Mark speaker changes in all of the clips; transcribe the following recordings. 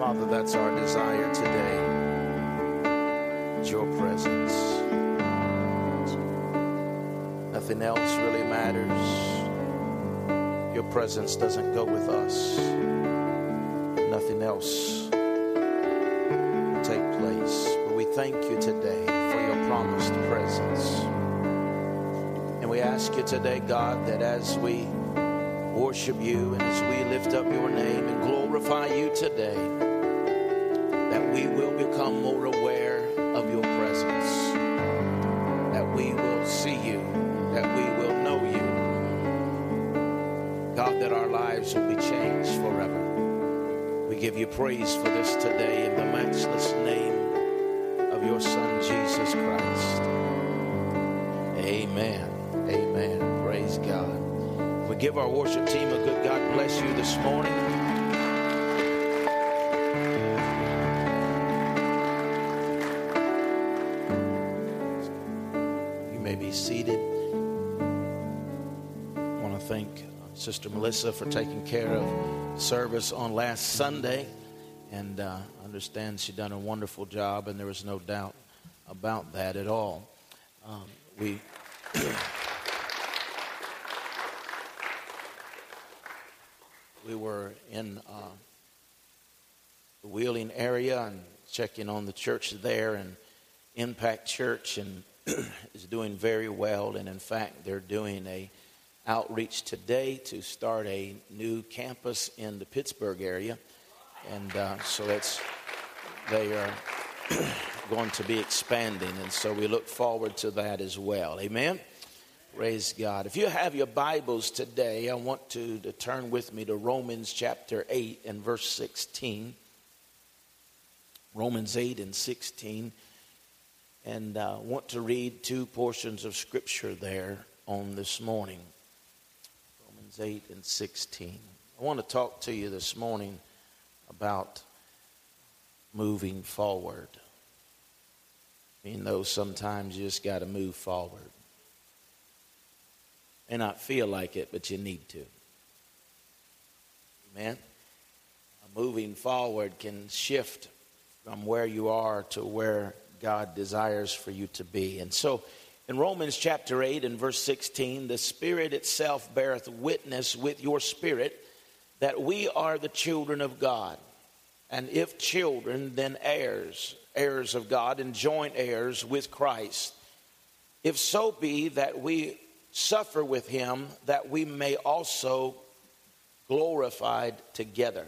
Speaker 1: Father, that's our desire today. It's your presence. Nothing else really matters. Your presence doesn't go with us. Nothing else will take place. But we thank you today for your promised presence. And we ask you today, God, that as we worship you and as we lift up your name and glorify you today, we will become more aware of your presence, that we will see you, that we will know you. God, that our lives will be changed forever. We give you praise for this today in the matchless name of your Son, Jesus Christ. Amen. Amen. Praise God. We give our worship team a good God bless you this morning. Sister Melissa for taking care of service on last Sunday. And uh, I understand she done a wonderful job, and there was no doubt about that at all. Um, we. we were in uh, the Wheeling area and checking on the church there and Impact Church and is doing very well and in fact they're doing a outreach today to start a new campus in the Pittsburgh area and uh, so that's they are going to be expanding and so we look forward to that as well amen Praise God. If you have your Bibles today, I want to, to turn with me to Romans chapter 8 and verse 16. Romans 8 and 16. And I uh, want to read two portions of Scripture there on this morning. Romans 8 and 16. I want to talk to you this morning about moving forward. You know, sometimes you just got to move forward may not feel like it, but you need to. Amen. Moving forward can shift from where you are to where God desires for you to be. And so in Romans chapter 8 and verse 16, the Spirit itself beareth witness with your spirit that we are the children of God. And if children, then heirs, heirs of God, and joint heirs with Christ. If so be that we suffer with him that we may also glorified together.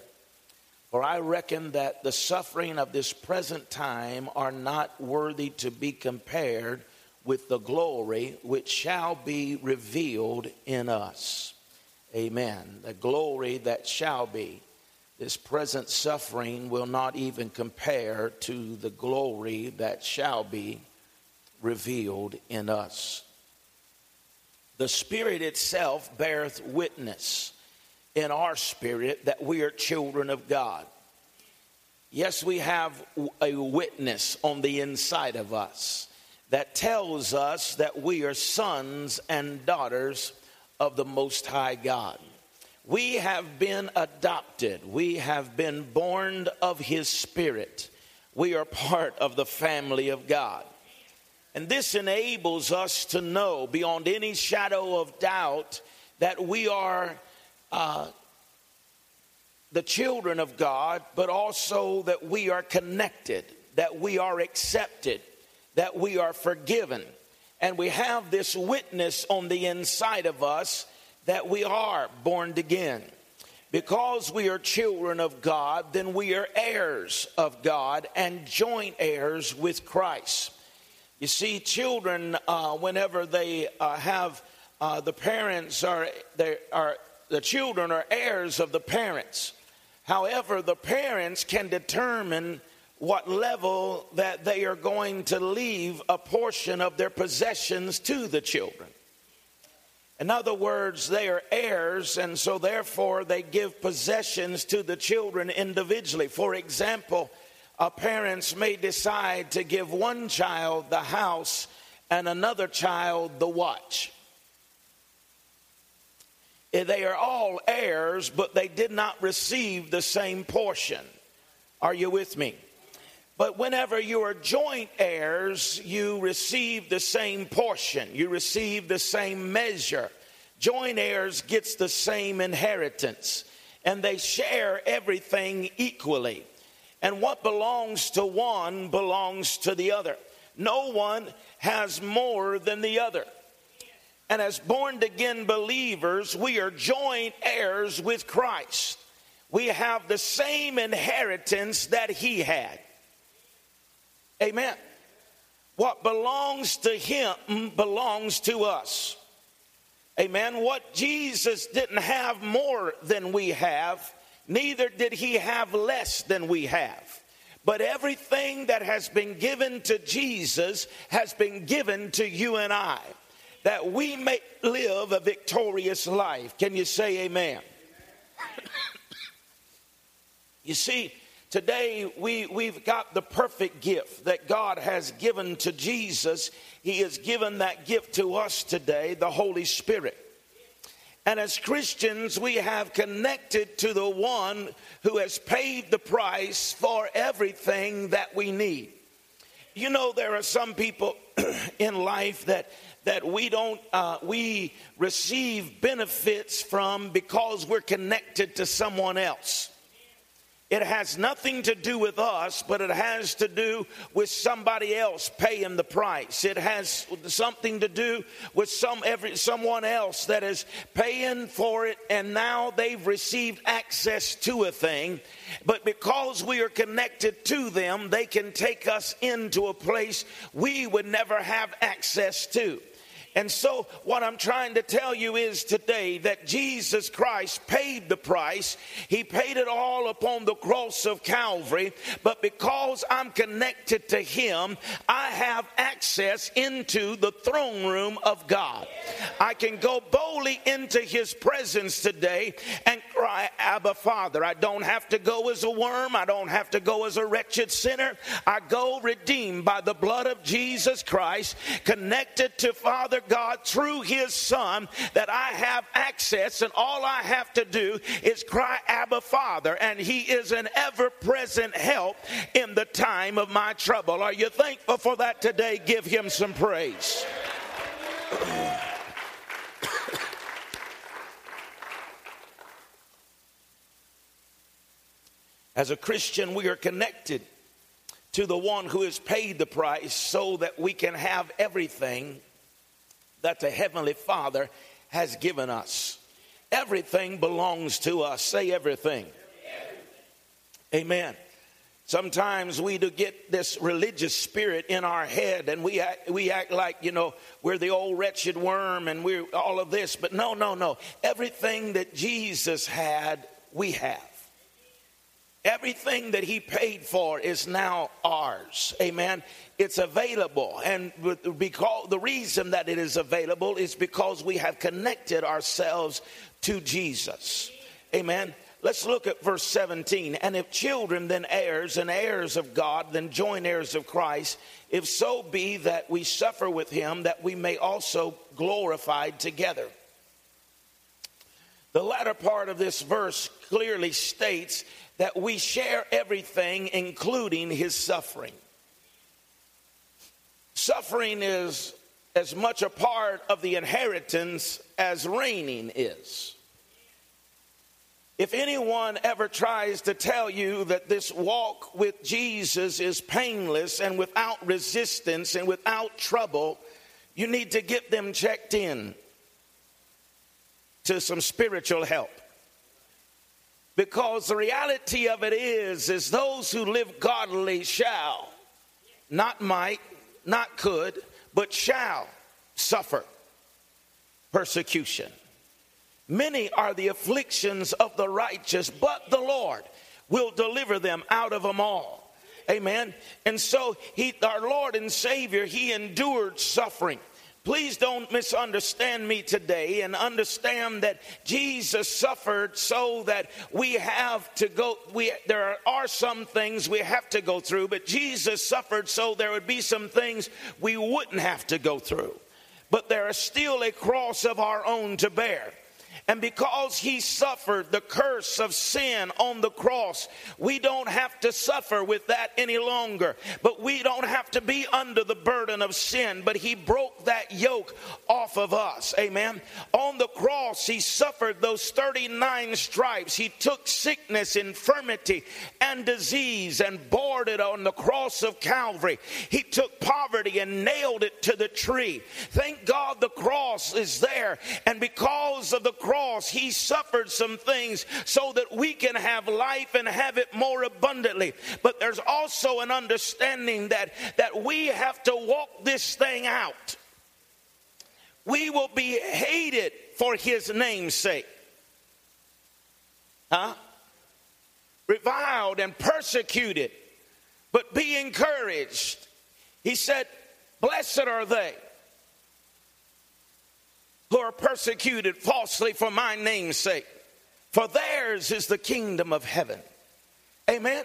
Speaker 1: For I reckon that the suffering of this present time are not worthy to be compared with the glory which shall be revealed in us. Amen. The glory that shall be. This present suffering will not even compare to the glory that shall be revealed in us the Spirit itself beareth witness in our spirit that we are children of God. Yes, we have a witness on the inside of us that tells us that we are sons and daughters of the Most High God. We have been adopted, we have been born of His Spirit. We are part of the family of God. And this enables us to know beyond any shadow of doubt that we are uh, the children of God, but also that we are connected, that we are accepted, that we are forgiven. And we have this witness on the inside of us that we are born again. Because we are children of God, then we are heirs of God and joint heirs with Christ. You see, children, uh, whenever they uh, have uh, the parents are, they are the children are heirs of the parents. However, the parents can determine what level that they are going to leave a portion of their possessions to the children. In other words, they are heirs, and so therefore they give possessions to the children individually. For example, parents may decide to give one child the house and another child the watch. Eh, they are all heirs, but they did not receive the same portion Are you with me? But whenever you are joint heirs, you receive the same portion, you receive the same measure. Joint heirs gets the same inheritance, and they share everything equally. And what belongs to one belongs to the other. No one has more than the other. And as born again believers, we are joint heirs with Christ. We have the same inheritance that he had. Amen. What belongs to him belongs to us. Amen. What Jesus didn't have more than we have, neither did he have less than we have. But everything that has been given to Jesus has been given to you and I, that we may live a victorious life. Can you say amen? you see, Today, we, we've got the perfect gift that God has given to Jesus. He has given that gift to us today, the Holy Spirit. And as Christians, we have connected to the one who has paid the price for everything that we need. You know, there are some people in life that that we don't uh, we receive benefits from because we're connected to someone else it has nothing to do with us, but it has to do with somebody else paying the price. It has something to do with some every someone else that is paying for it and now they've received access to a thing. But because we are connected to them, they can take us into a place we would never have access to. And so, what I'm trying to tell you is today that Jesus Christ paid the price. He paid it all upon the cross of Calvary. But because I'm connected to Him, I have access into the throne room of God. I can go boldly into His presence today and cry, Abba, Father. I don't have to go as a worm, I don't have to go as a wretched sinner. I go redeemed by the blood of Jesus Christ, connected to Father God through his son that I have access and all I have to do is cry Abba Father and he is an ever present help in the time of my trouble. Are you thankful for that today? Give him some praise. As a Christian, we are connected to the one who has paid the price so that we can have everything that the Heavenly Father has given us. Everything belongs to us. Say everything. Amen. Sometimes we do get this religious spirit in our head and we act, we act like, you know, we're the old wretched worm and we're all of this. But no, no, no. Everything that Jesus had, we have. Everything that he paid for is now ours. Amen. It's available. And because the reason that it is available is because we have connected ourselves to Jesus. Amen. Let's look at verse 17. And if children, then heirs, and heirs of God, then joint heirs of Christ, if so be that we suffer with him, that we may also glorified together. The latter part of this verse clearly states that we share everything, including his suffering. Suffering is as much a part of the inheritance as reigning is. If anyone ever tries to tell you that this walk with Jesus is painless and without resistance and without trouble, you need to get them checked in to some spiritual help. Because the reality of it is, is those who live godly shall, not might, not could, but shall suffer persecution. Many are the afflictions of the righteous, but the Lord will deliver them out of them all. Amen. And so he, our Lord and Savior, he endured suffering. Please don't misunderstand me today and understand that Jesus suffered so that we have to go we there are some things we have to go through but Jesus suffered so there would be some things we wouldn't have to go through. But there is still a cross of our own to bear. And because he suffered the curse of sin on the cross, we don't have to suffer with that any longer. But we don't have to be under the burden of sin. But he broke that yoke off of us. Amen. On the cross, he suffered those 39 stripes. He took sickness, infirmity, and disease and bore it on the cross of Calvary. He took poverty and nailed it to the tree. Thank God the cross is there. And because of the cross, cross, he suffered some things so that we can have life and have it more abundantly. But there's also an understanding that, that we have to walk this thing out. We will be hated for his name's sake. Huh? Reviled and persecuted, but be encouraged. He said, Blessed are they who are persecuted falsely for my name's sake. For theirs is the kingdom of heaven. Amen.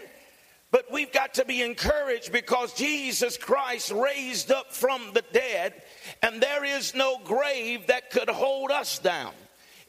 Speaker 1: But we've got to be encouraged because Jesus Christ raised up from the dead, and there is no grave that could hold us down.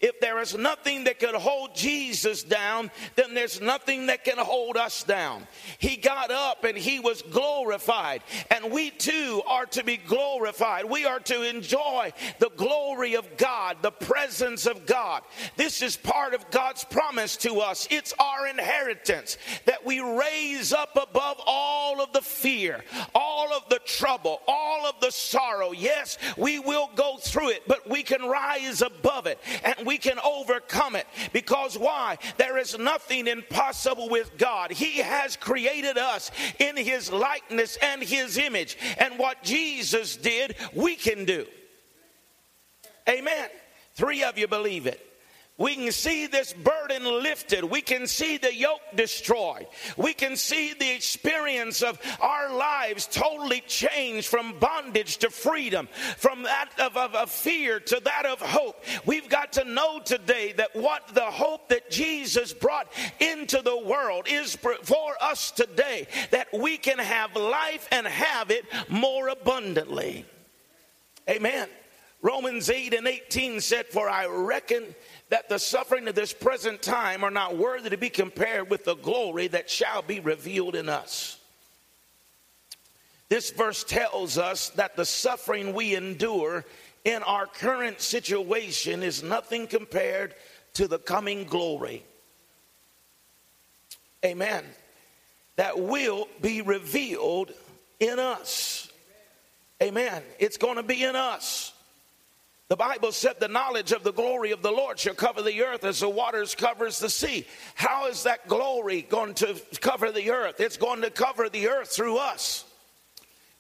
Speaker 1: If there is nothing that could hold Jesus down, then there's nothing that can hold us down. He got up and he was glorified, and we too are to be glorified. We are to enjoy the glory of God, the presence of God. This is part of God's promise to us. It's our inheritance that we raise up above all of the fear, all of the trouble, all of the sorrow. Yes, we will go through it, but we can rise above it and we can overcome it. Because why? There is nothing impossible with God. He has created us in His likeness and His image. And what Jesus did, we can do. Amen. Three of you believe it. We can see this burden lifted. We can see the yoke destroyed. We can see the experience of our lives totally changed from bondage to freedom, from that of, of, of, fear to that of hope. We've got to know today that what the hope that Jesus brought into the world is for us today, that we can have life and have it more abundantly. Amen. Romans 8 and 18 said, For I reckon that the suffering of this present time are not worthy to be compared with the glory that shall be revealed in us. This verse tells us that the suffering we endure in our current situation is nothing compared to the coming glory. Amen. That will be revealed in us. Amen. It's going to be in us. The Bible said the knowledge of the glory of the Lord shall cover the earth as the waters covers the sea. How is that glory going to cover the earth? It's going to cover the earth through us.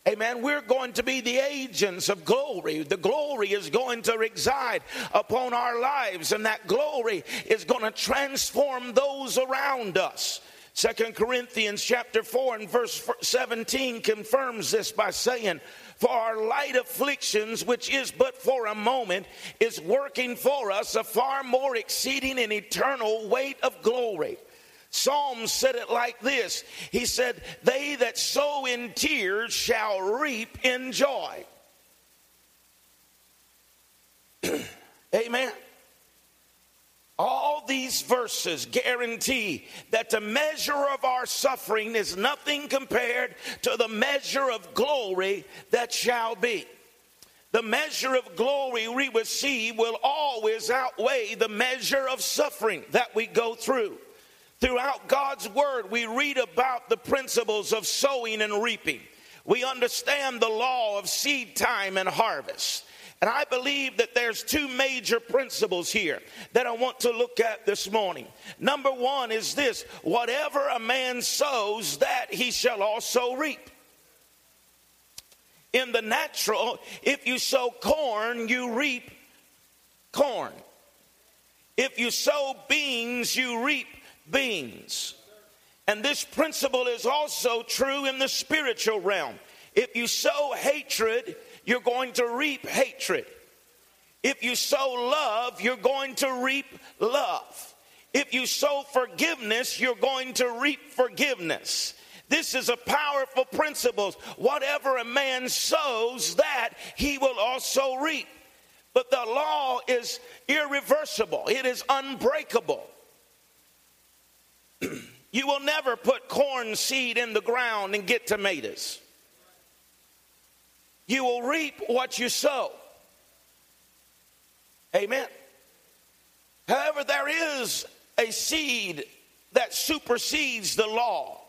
Speaker 1: Amen. We're going to be the agents of glory. The glory is going to reside upon our lives, and that glory is going to transform those around us. Second Corinthians chapter 4 and verse 17 confirms this by saying, for our light afflictions, which is but for a moment, is working for us a far more exceeding and eternal weight of glory. Psalms said it like this He said, They that sow in tears shall reap in joy. Amen. All these verses guarantee that the measure of our suffering is nothing compared to the measure of glory that shall be. The measure of glory we receive will always outweigh the measure of suffering that we go through. Throughout God's Word, we read about the principles of sowing and reaping. We understand the law of seed time and harvest. And I believe that there's two major principles here that I want to look at this morning. Number one is this whatever a man sows, that he shall also reap. In the natural, if you sow corn, you reap corn. If you sow beans, you reap beans. And this principle is also true in the spiritual realm. If you sow hatred, you're going to reap hatred. If you sow love, you're going to reap love. If you sow forgiveness, you're going to reap forgiveness. This is a powerful principle. Whatever a man sows, that he will also reap. But the law is irreversible, it is unbreakable. you will never put corn seed in the ground and get tomatoes. You will reap what you sow. Amen. However, there is a seed that supersedes the law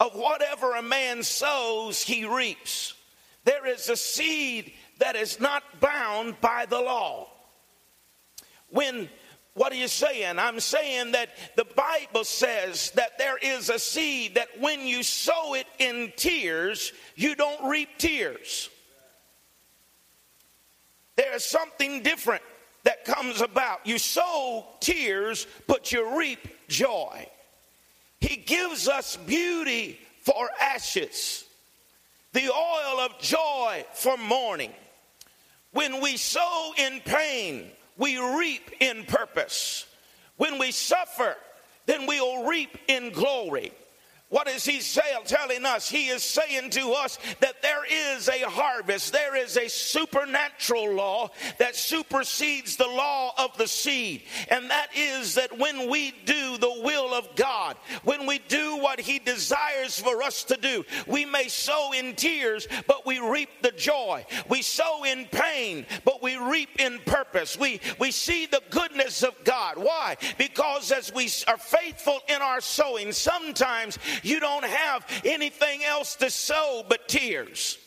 Speaker 1: of whatever a man sows, he reaps. There is a seed that is not bound by the law. When what are you saying? I'm saying that the Bible says that there is a seed that when you sow it in tears, you don't reap tears. There is something different that comes about. You sow tears, but you reap joy. He gives us beauty for ashes, the oil of joy for mourning. When we sow in pain, we reap in purpose. When we suffer, then we'll reap in glory. What is he saying, telling us? He is saying to us that there is a harvest, there is a supernatural law that supersedes the law of the seed. And that is that when we do the will of God, when we do what he desires for us to do, we may sow in tears, but we reap the joy. We sow in pain, but we reap in purpose. We, we see the goodness of God. Why? Because as we are faithful in our sowing, sometimes you don't have anything else to sow but tears.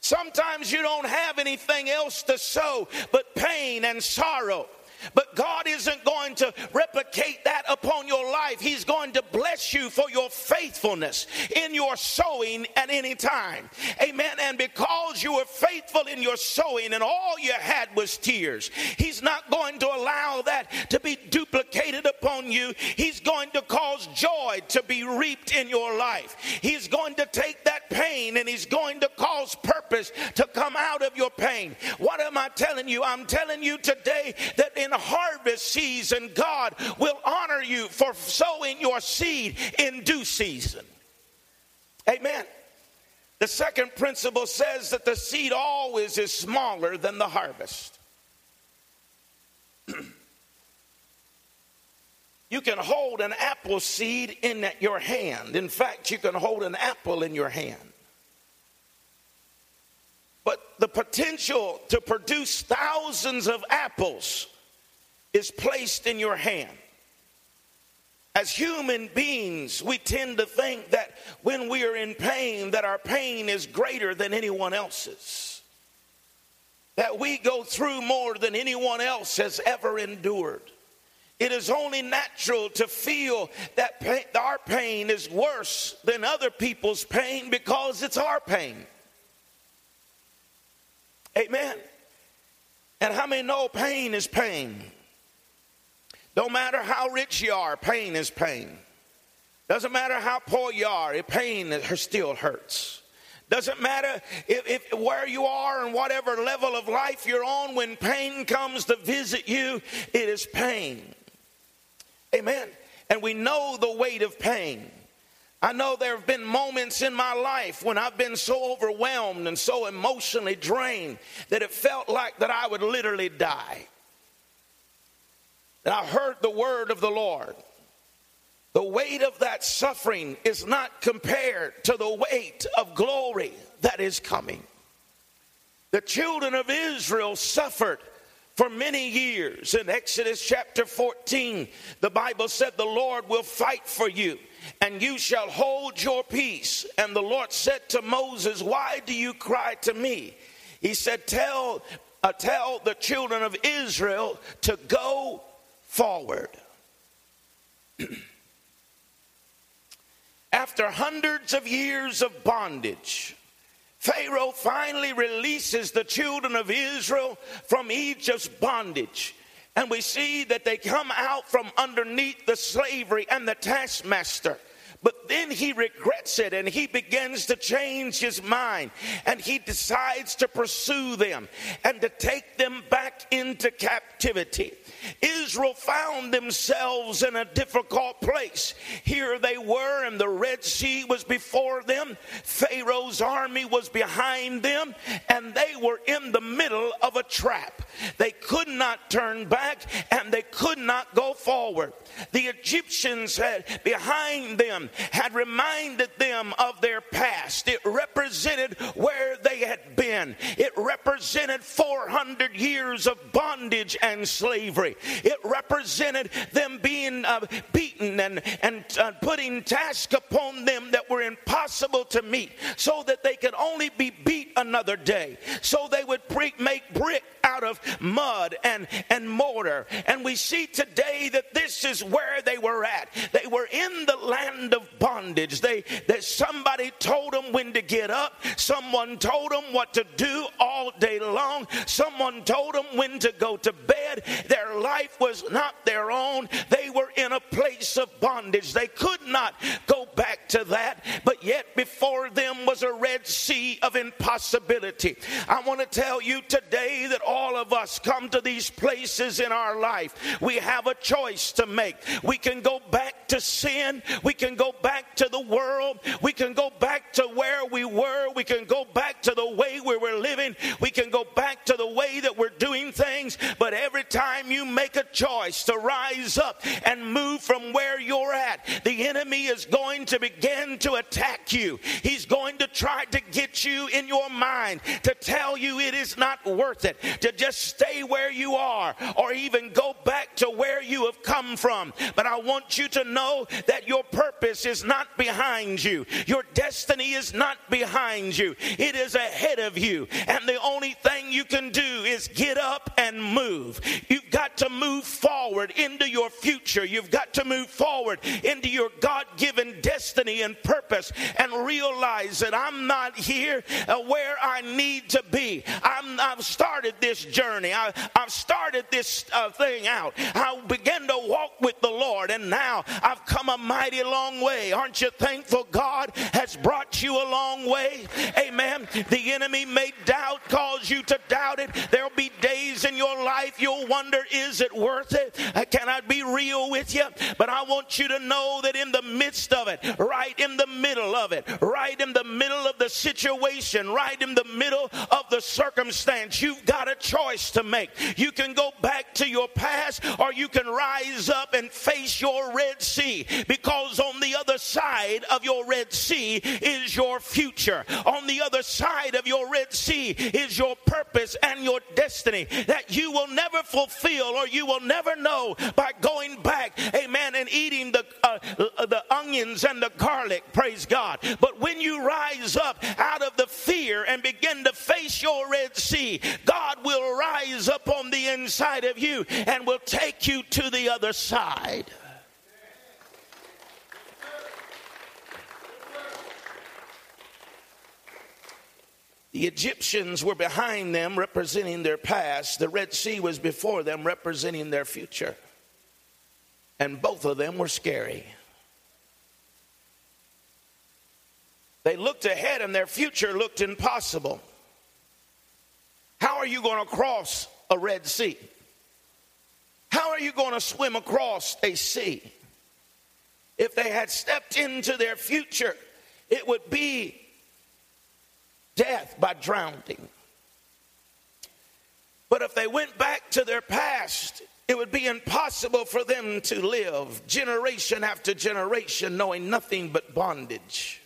Speaker 1: Sometimes you don't have anything else to sow but pain and sorrow. But God isn't going to replicate that upon your life. He's going to bless you for your faithfulness in your sowing at any time. Amen. And because you were faithful in your sowing and all you had was tears, He's not going to allow that to be duplicated upon you. He's going to cause joy to be reaped in your life. He's going to take that pain and He's going to cause purpose to come out of your pain. What am I telling you? I'm telling you today that in in harvest season, God will honor you for sowing your seed in due season. Amen. The second principle says that the seed always is smaller than the harvest. you can hold an apple seed in your hand. In fact, you can hold an apple in your hand. But the potential to produce thousands of apples is placed in your hand. As human beings, we tend to think that when we are in pain, that our pain is greater than anyone else's. That we go through more than anyone else has ever endured. It is only natural to feel that pain, our pain is worse than other people's pain because it's our pain. Amen. And how many know pain is pain? Don't matter how rich you are, pain is pain. Doesn't matter how poor you are, pain still hurts. Doesn't matter if, if, where you are and whatever level of life you're on, when pain comes to visit you, it is pain. Amen. And we know the weight of pain. I know there have been moments in my life when I've been so overwhelmed and so emotionally drained that it felt like that I would literally die. And I heard the word of the Lord. The weight of that suffering is not compared to the weight of glory that is coming. The children of Israel suffered for many years. In Exodus chapter 14, the Bible said, The Lord will fight for you, and you shall hold your peace. And the Lord said to Moses, Why do you cry to me? He said, Tell, uh, tell the children of Israel to go forward. After hundreds of years of bondage, Pharaoh finally releases the children of Israel from Egypt's bondage. And we see that they come out from underneath the slavery and the taskmaster. But then he regrets it and he begins to change his mind and he decides to pursue them and to take them back into captivity. Israel found themselves in a difficult place. Here they were, and the Red Sea was before them, Pharaoh's army was behind them, and they were in the middle of a trap. They could not turn back and they could not go forward. The Egyptians had behind them had reminded them of their past. It represented where they had It represented 400 years of bondage and slavery. It represented them being uh, beaten and, and uh, putting tasks upon them that were impossible to meet so that they could only be beat another day. So they would make brick out of mud and, and mortar. And we see today that this is where they were at. They were in the land of bondage. They that somebody told them when to get up, someone told them what to do all day long, someone told them when to go to bed. Their life was not their own. They were in a place of bondage. They could not go back to that, but yet before them was a red sea of impossibility. I want to tell you today that all of us come to these places in our life. We have a choice to make. We can go back to sin. We can go back to the world. We can go back to where we were. We can go back to the way we were living. We can go back to the way that we're doing things. But every time you make a choice to rise up and move from where you're at, the enemy is going to begin to attack you. He's going to try to get you in your mind to tell you it is not worth it to just stay where you are or even go back to where you have come from. But I want you to know that your purpose is not behind you, your destiny is not behind you, it is ahead of you. And the only thing you can do is get up and move. You've got to move forward into your future, you've got to move forward into your God given destiny and purpose and realize that I'm not here uh, where I need to be. I'm, I've started this journey. I, have started this uh, thing out. I began to walk with the Lord, and now I've come a mighty long way. Aren't you thankful God has brought you a long way? Amen. The enemy may doubt, cause you to doubt it. There'll be days in your life you'll wonder, is it worth it? Uh, can I be real with you? But I want you to know that in the midst of it, right in the middle of it, right in the middle of the situation, right in the middle of the circumstance, you've got a choice to make. You can go back to your past or you can rise up and face your Red Sea because on the other side of your Red Sea is your future. On the other side of your Red Sea is your purpose and your destiny that you will never fulfill or you will never know by going back, amen, and eating the, uh, the onions and the garlic, praise God. But when you rise up out of the fear and begin to face your Red Sea, God will rise up on the inside of you and will take you to the other side. The Egyptians were behind them, representing their past. The Red Sea was before them, representing their future. And both of them were scary. They looked ahead, and their future looked impossible. How are you going to cross a Red Sea? How are you going to swim across a sea? If they had stepped into their future, it would be death by drowning. But if they went back to their past, it would be impossible for them to live generation after generation knowing nothing but bondage.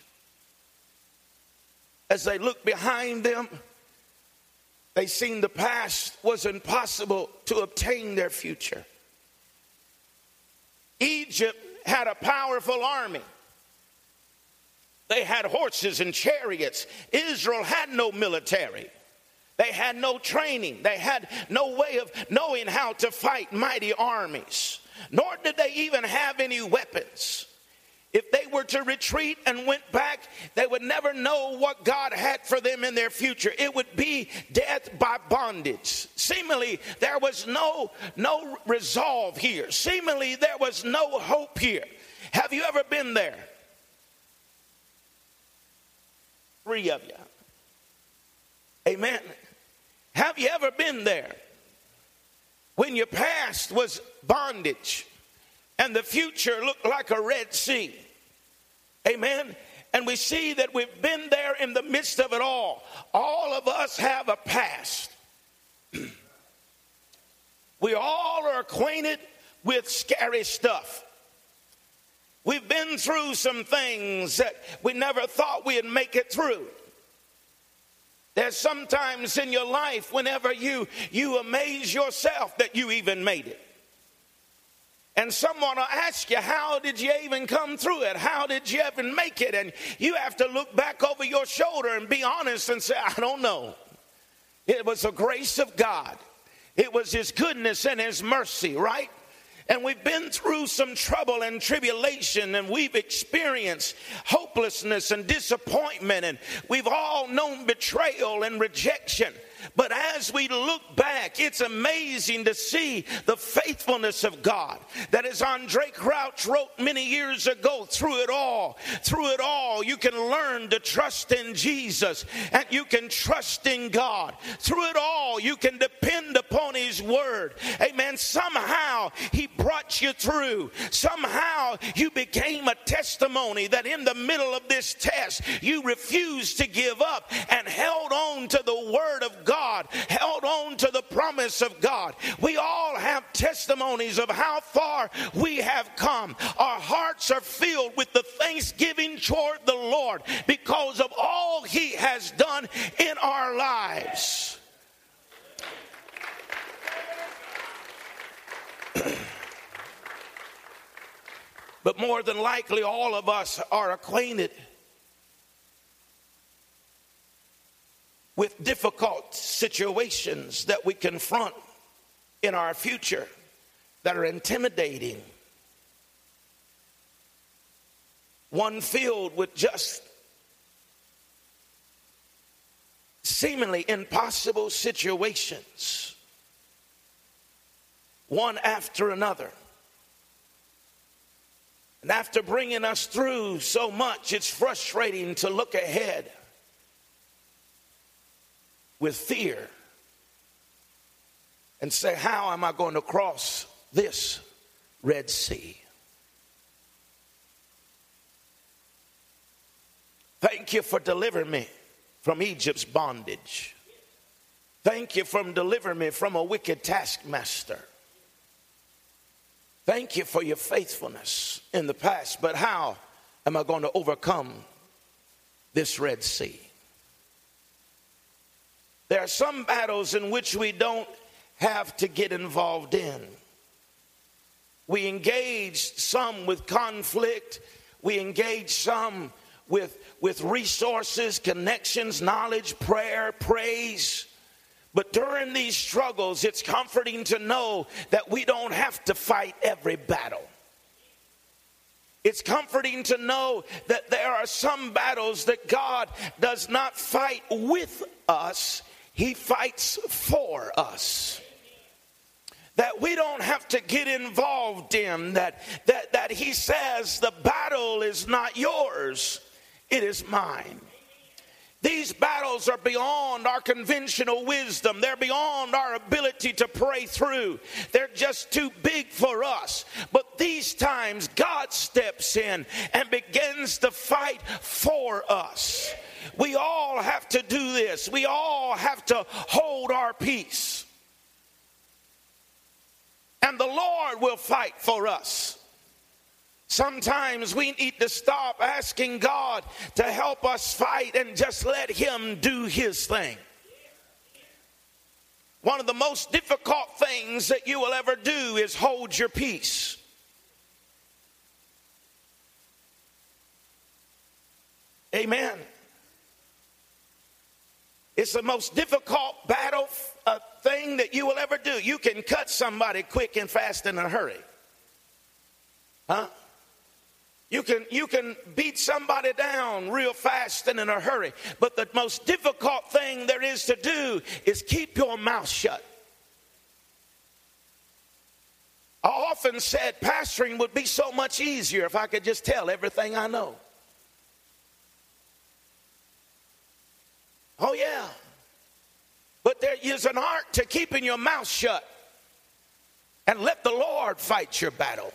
Speaker 1: As they looked behind them, they seen the past was impossible to obtain their future. Egypt had a powerful army. They had horses and chariots. Israel had no military. They had no training. They had no way of knowing how to fight mighty armies. Nor did they even have any weapons. If they were to retreat and went back, they would never know what God had for them in their future. It would be death by bondage. Seemingly, there was no, no resolve here. Seemingly, there was no hope here. Have you ever been there? Free of you. Amen. Have you ever been there when your past was bondage and the future looked like a Red Sea? Amen. And we see that we've been there in the midst of it all. All of us have a past. we all are acquainted with scary stuff. We've been through some things that we never thought we'd make it through. There's sometimes in your life whenever you you amaze yourself that you even made it. And someone will ask you, How did you even come through it? How did you even make it? And you have to look back over your shoulder and be honest and say, I don't know. It was the grace of God, it was His goodness and His mercy, right? And we've been through some trouble and tribulation, and we've experienced hopelessness and disappointment, and we've all known betrayal and rejection. But as we look back, it's amazing to see the faithfulness of God. That as Andraé Crouch wrote many years ago, through it all, through it all, you can learn to trust in Jesus and you can trust in God. Through it all, you can depend upon His Word. Amen. Somehow He brought you through. Somehow you became a testimony that in the middle of this test, you refused to give up and held on to the Word of God God, held on to the promise of God. We all have testimonies of how far we have come. Our hearts are filled with the thanksgiving toward the Lord because of all He has done in our lives. but more than likely, all of us are acquainted with difficult situations that we confront in our future that are intimidating. One filled with just seemingly impossible situations, one after another. And after bringing us through so much, it's frustrating to look ahead with fear and say, How am I going to cross this Red Sea? Thank you for delivering me from Egypt's bondage. Thank you for delivering me from a wicked taskmaster. Thank you for your faithfulness in the past, but how am I going to overcome this Red Sea? There are some battles in which we don't have to get involved in. We engage some with conflict, we engage some with, with resources, connections, knowledge, prayer, praise. But during these struggles, it's comforting to know that we don't have to fight every battle. It's comforting to know that there are some battles that God does not fight with us, he fights for us that we don't have to get involved in that that that he says the battle is not yours it is mine these battles are beyond our conventional wisdom. They're beyond our ability to pray through. They're just too big for us. But these times, God steps in and begins to fight for us. We all have to do this. We all have to hold our peace. And the Lord will fight for us. Sometimes we need to stop asking God to help us fight and just let Him do His thing. One of the most difficult things that you will ever do is hold your peace. Amen. It's the most difficult battle uh, thing that you will ever do. You can cut somebody quick and fast in a hurry. Huh? You can, you can beat somebody down real fast and in a hurry. But the most difficult thing there is to do is keep your mouth shut. I often said pastoring would be so much easier if I could just tell everything I know. Oh, yeah. But there is an art to keeping your mouth shut and let the Lord fight your battle.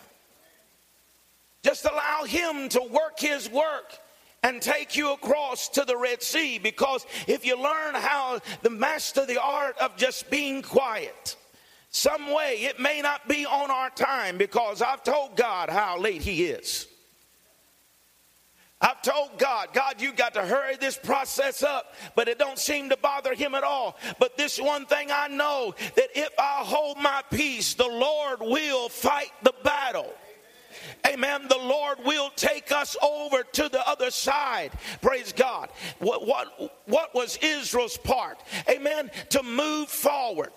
Speaker 1: Just allow Him to work His work and take you across to the Red Sea because if you learn how to master the art of just being quiet, some way it may not be on our time because I've told God how late He is. I've told God, God, you got to hurry this process up, but it don't seem to bother him at all. But this one thing I know that if I hold my peace, the Lord will fight the battle. Amen. The Lord will take us over to the other side. Praise God. What, what, what was Israel's part? Amen. To move forward.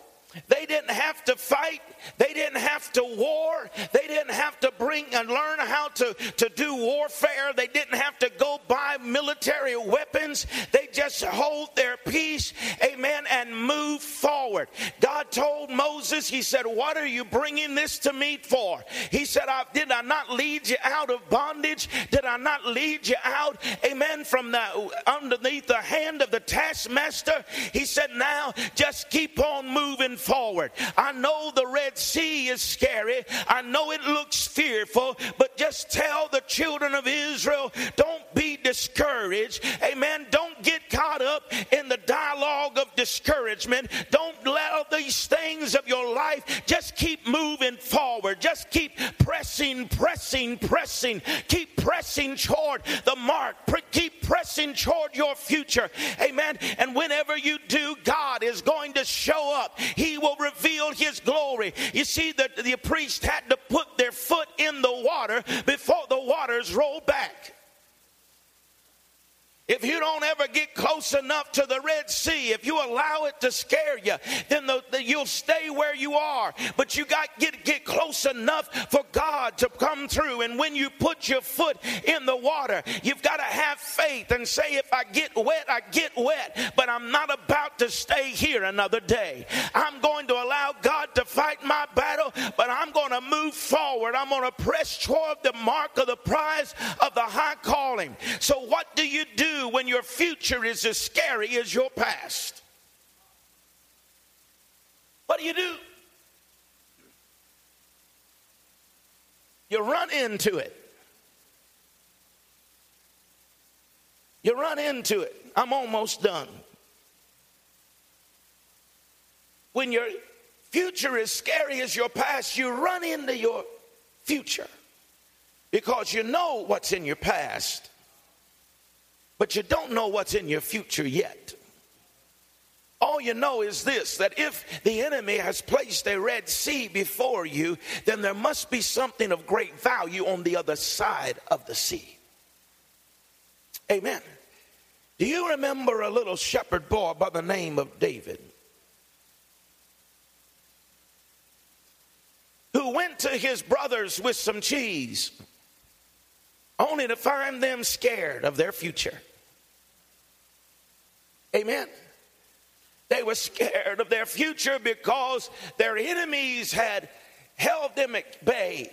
Speaker 1: They didn't have to fight. They didn't have to war. They didn't have to bring and learn how to, to do warfare. They didn't have to go buy military weapons. They just hold their peace, amen, and move forward. God told Moses, He said, What are you bringing this to me for? He said, I, Did I not lead you out of bondage? Did I not lead you out, amen, from the underneath the hand of the taskmaster? He said, Now just keep on moving forward. I know the Red Sea is scary. I know it looks fearful, but just tell the children of Israel don't be discouraged. Amen. Don't get caught up in the dialogue of discouragement. Don't let these things of your life just keep moving forward. Just keep pressing, pressing, pressing. Keep pressing toward the mark. Keep pressing toward your future. Amen. And whenever you do, God is going to show up. He he will reveal his glory. You see, the, the priest had to put their foot in the water before the waters rolled back. If you don't ever get close enough to the Red Sea, if you allow it to scare you, then the, the, you'll stay where you are. But you got to get, get close enough for God to come through. And when you put your foot in the water, you've got to have faith and say, if I get wet, I get wet. But I'm not about to stay here another day. I'm going to allow God to fight my battle, but I'm going to move forward. I'm going to press toward the mark of the prize of the high calling. So, what do you do? When your future is as scary as your past? What do you do? You run into it. You run into it. I'm almost done. When your future is scary as your past, you run into your future because you know what's in your past but you don't know what's in your future yet. All you know is this that if the enemy has placed a Red Sea before you, then there must be something of great value on the other side of the sea. Amen. Do you remember a little shepherd boy by the name of David? Who went to his brothers with some cheese, only to find them scared of their future. Amen. They were scared of their future because their enemies had held them at bay.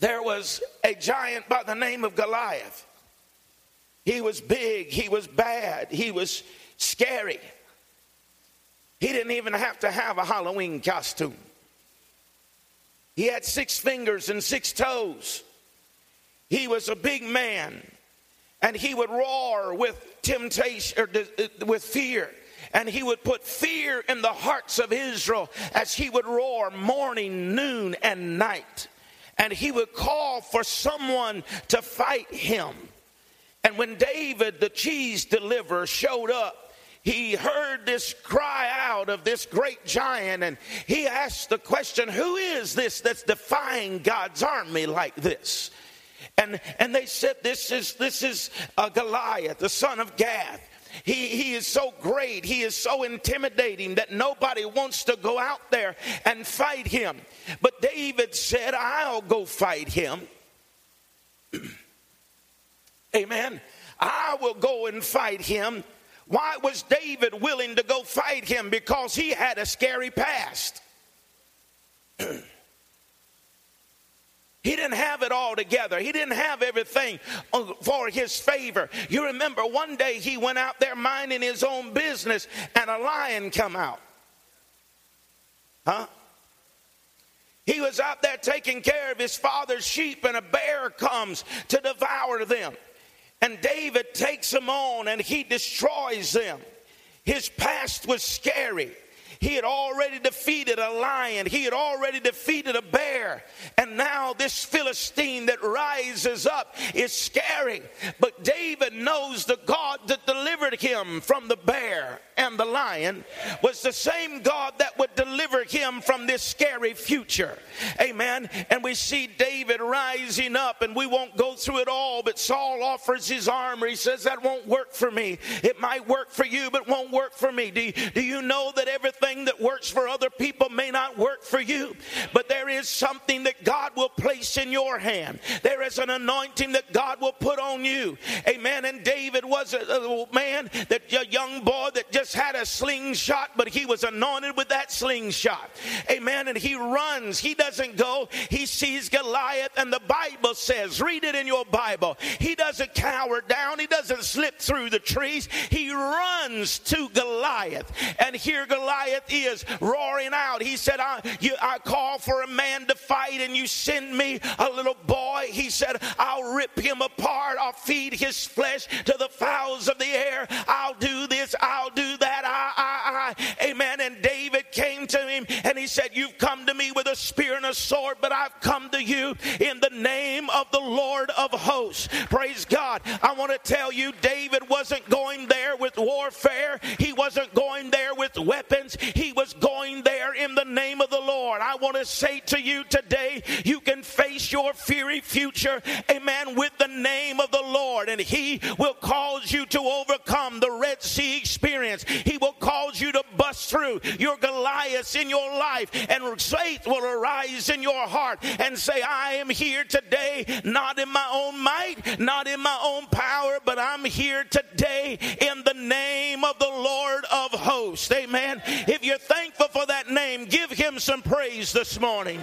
Speaker 1: There was a giant by the name of Goliath. He was big, he was bad, he was scary. He didn't even have to have a Halloween costume. He had six fingers and six toes. He was a big man, and he would roar with temptation or uh, with fear and he would put fear in the hearts of Israel as he would roar morning, noon, and night. And he would call for someone to fight him. And when David, the cheese deliverer, showed up, he heard this cry out of this great giant and he asked the question, Who is this that's defying God's army like this? And, and they said, This is, this is uh, Goliath, the son of Gath. He, he is so great, he is so intimidating that nobody wants to go out there and fight him. But David said, I'll go fight him. Amen. I will go and fight him. Why was David willing to go fight him? Because he had a scary past. He didn't have it all together. He didn't have everything uh, for his favor. You remember one day he went out there minding his own business and a lion come out. Huh? He was out there taking care of his father's sheep and a bear comes to devour them. And David takes them on and he destroys them. His past was scary. He had already defeated a lion, he had already defeated a bear. And now this Philistine that rises up is scary. But David knows the God that delivered him from the bear and the lion was the same God that would deliver him from this scary future. Amen. And we see David rising up, and we won't go through it all, but Saul offers his armor. He says, That won't work for me. It might work for you, but won't work for me. Do you, do you know that everything that works for other people may not work for you? But there is something that God will place in your hand. There is an anointing that God will put on you. Amen. And David was a, a man, that a young boy that just had a slingshot, but he was anointed with that slingshot. Amen. And he runs. He doesn't go. He sees Goliath, and the Bible says, read it in your Bible. He doesn't cower down. He doesn't slip through the trees. He runs to Goliath. And here Goliath is roaring out. He said, I, you, I call for a man to fight, and you send me a little boy. He said, I'll rip him apart. I'll feed his flesh to the fowls of the air. I'll do this. I'll do that. I, I, I. Amen. And David came to him and he said, You've come to me with a spear and a sword, but I've come to you in the name of the Lord of hosts. Praise God. I want to tell you, David wasn't going there with warfare, he wasn't going there with weapons, he was going there in the name of the Lord. I want to say to you today, you can face your fiery future, amen, with the name of the Lord, and he will cause you to overcome the Red Sea experience. He will cause you to bust through your Goliaths in your life, and faith will arise in your heart and say, I am here today, not in my own might, not in my own power, but I'm here today in the name of the Lord of hosts. Amen. If you're thankful for that name, give him some praise this morning.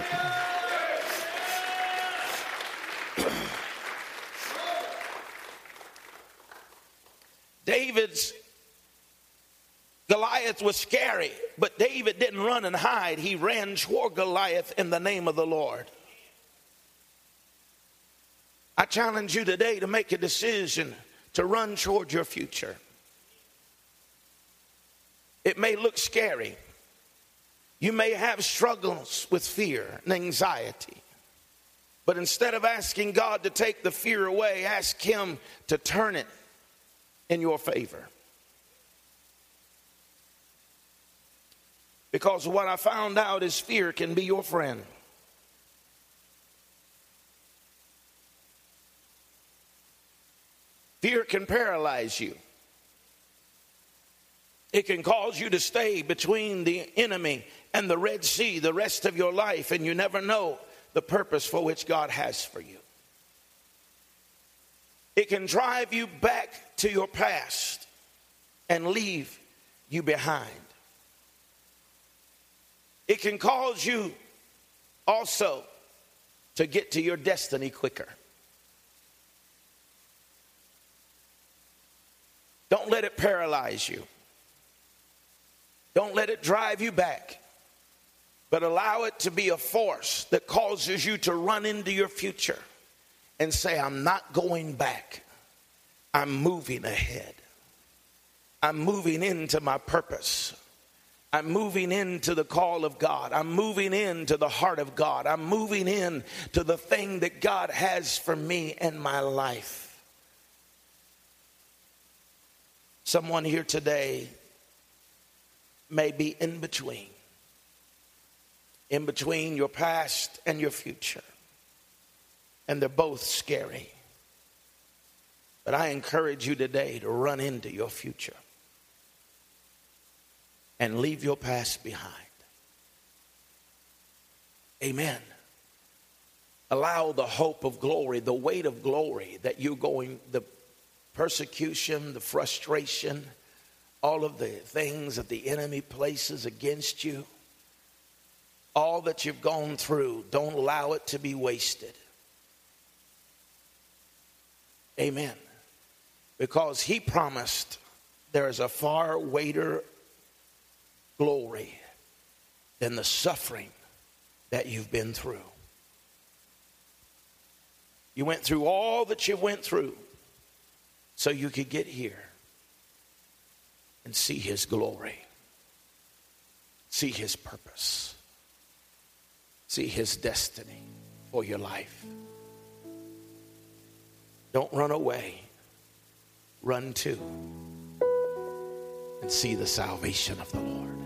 Speaker 1: David's Goliath was scary, but David didn't run and hide. He ran toward Goliath in the name of the Lord. I challenge you today to make a decision to run toward your future. It may look scary. You may have struggles with fear and anxiety. But instead of asking God to take the fear away, ask Him to turn it in your favor. Because what I found out is fear can be your friend. Fear can paralyze you. It can cause you to stay between the enemy and the Red Sea the rest of your life, and you never know the purpose for which God has for you. It can drive you back to your past and leave you behind. It can cause you also to get to your destiny quicker. Don't let it paralyze you. Don't let it drive you back, but allow it to be a force that causes you to run into your future and say, I'm not going back. I'm moving ahead. I'm moving into my purpose. I'm moving into the call of God. I'm moving into the heart of God. I'm moving in to the thing that God has for me and my life. Someone here today may be in between, in between your past and your future. And they're both scary. But I encourage you today to run into your future and leave your past behind. Amen. Allow the hope of glory, the weight of glory that you're going, the persecution, the frustration, all of the things that the enemy places against you, all that you've gone through, don't allow it to be wasted. Amen. Because he promised there is a far greater glory than the suffering that you've been through. You went through all that you went through so you could get here and see his glory, see his purpose, see his destiny for your life. Don't run away, run to and see the salvation of the Lord.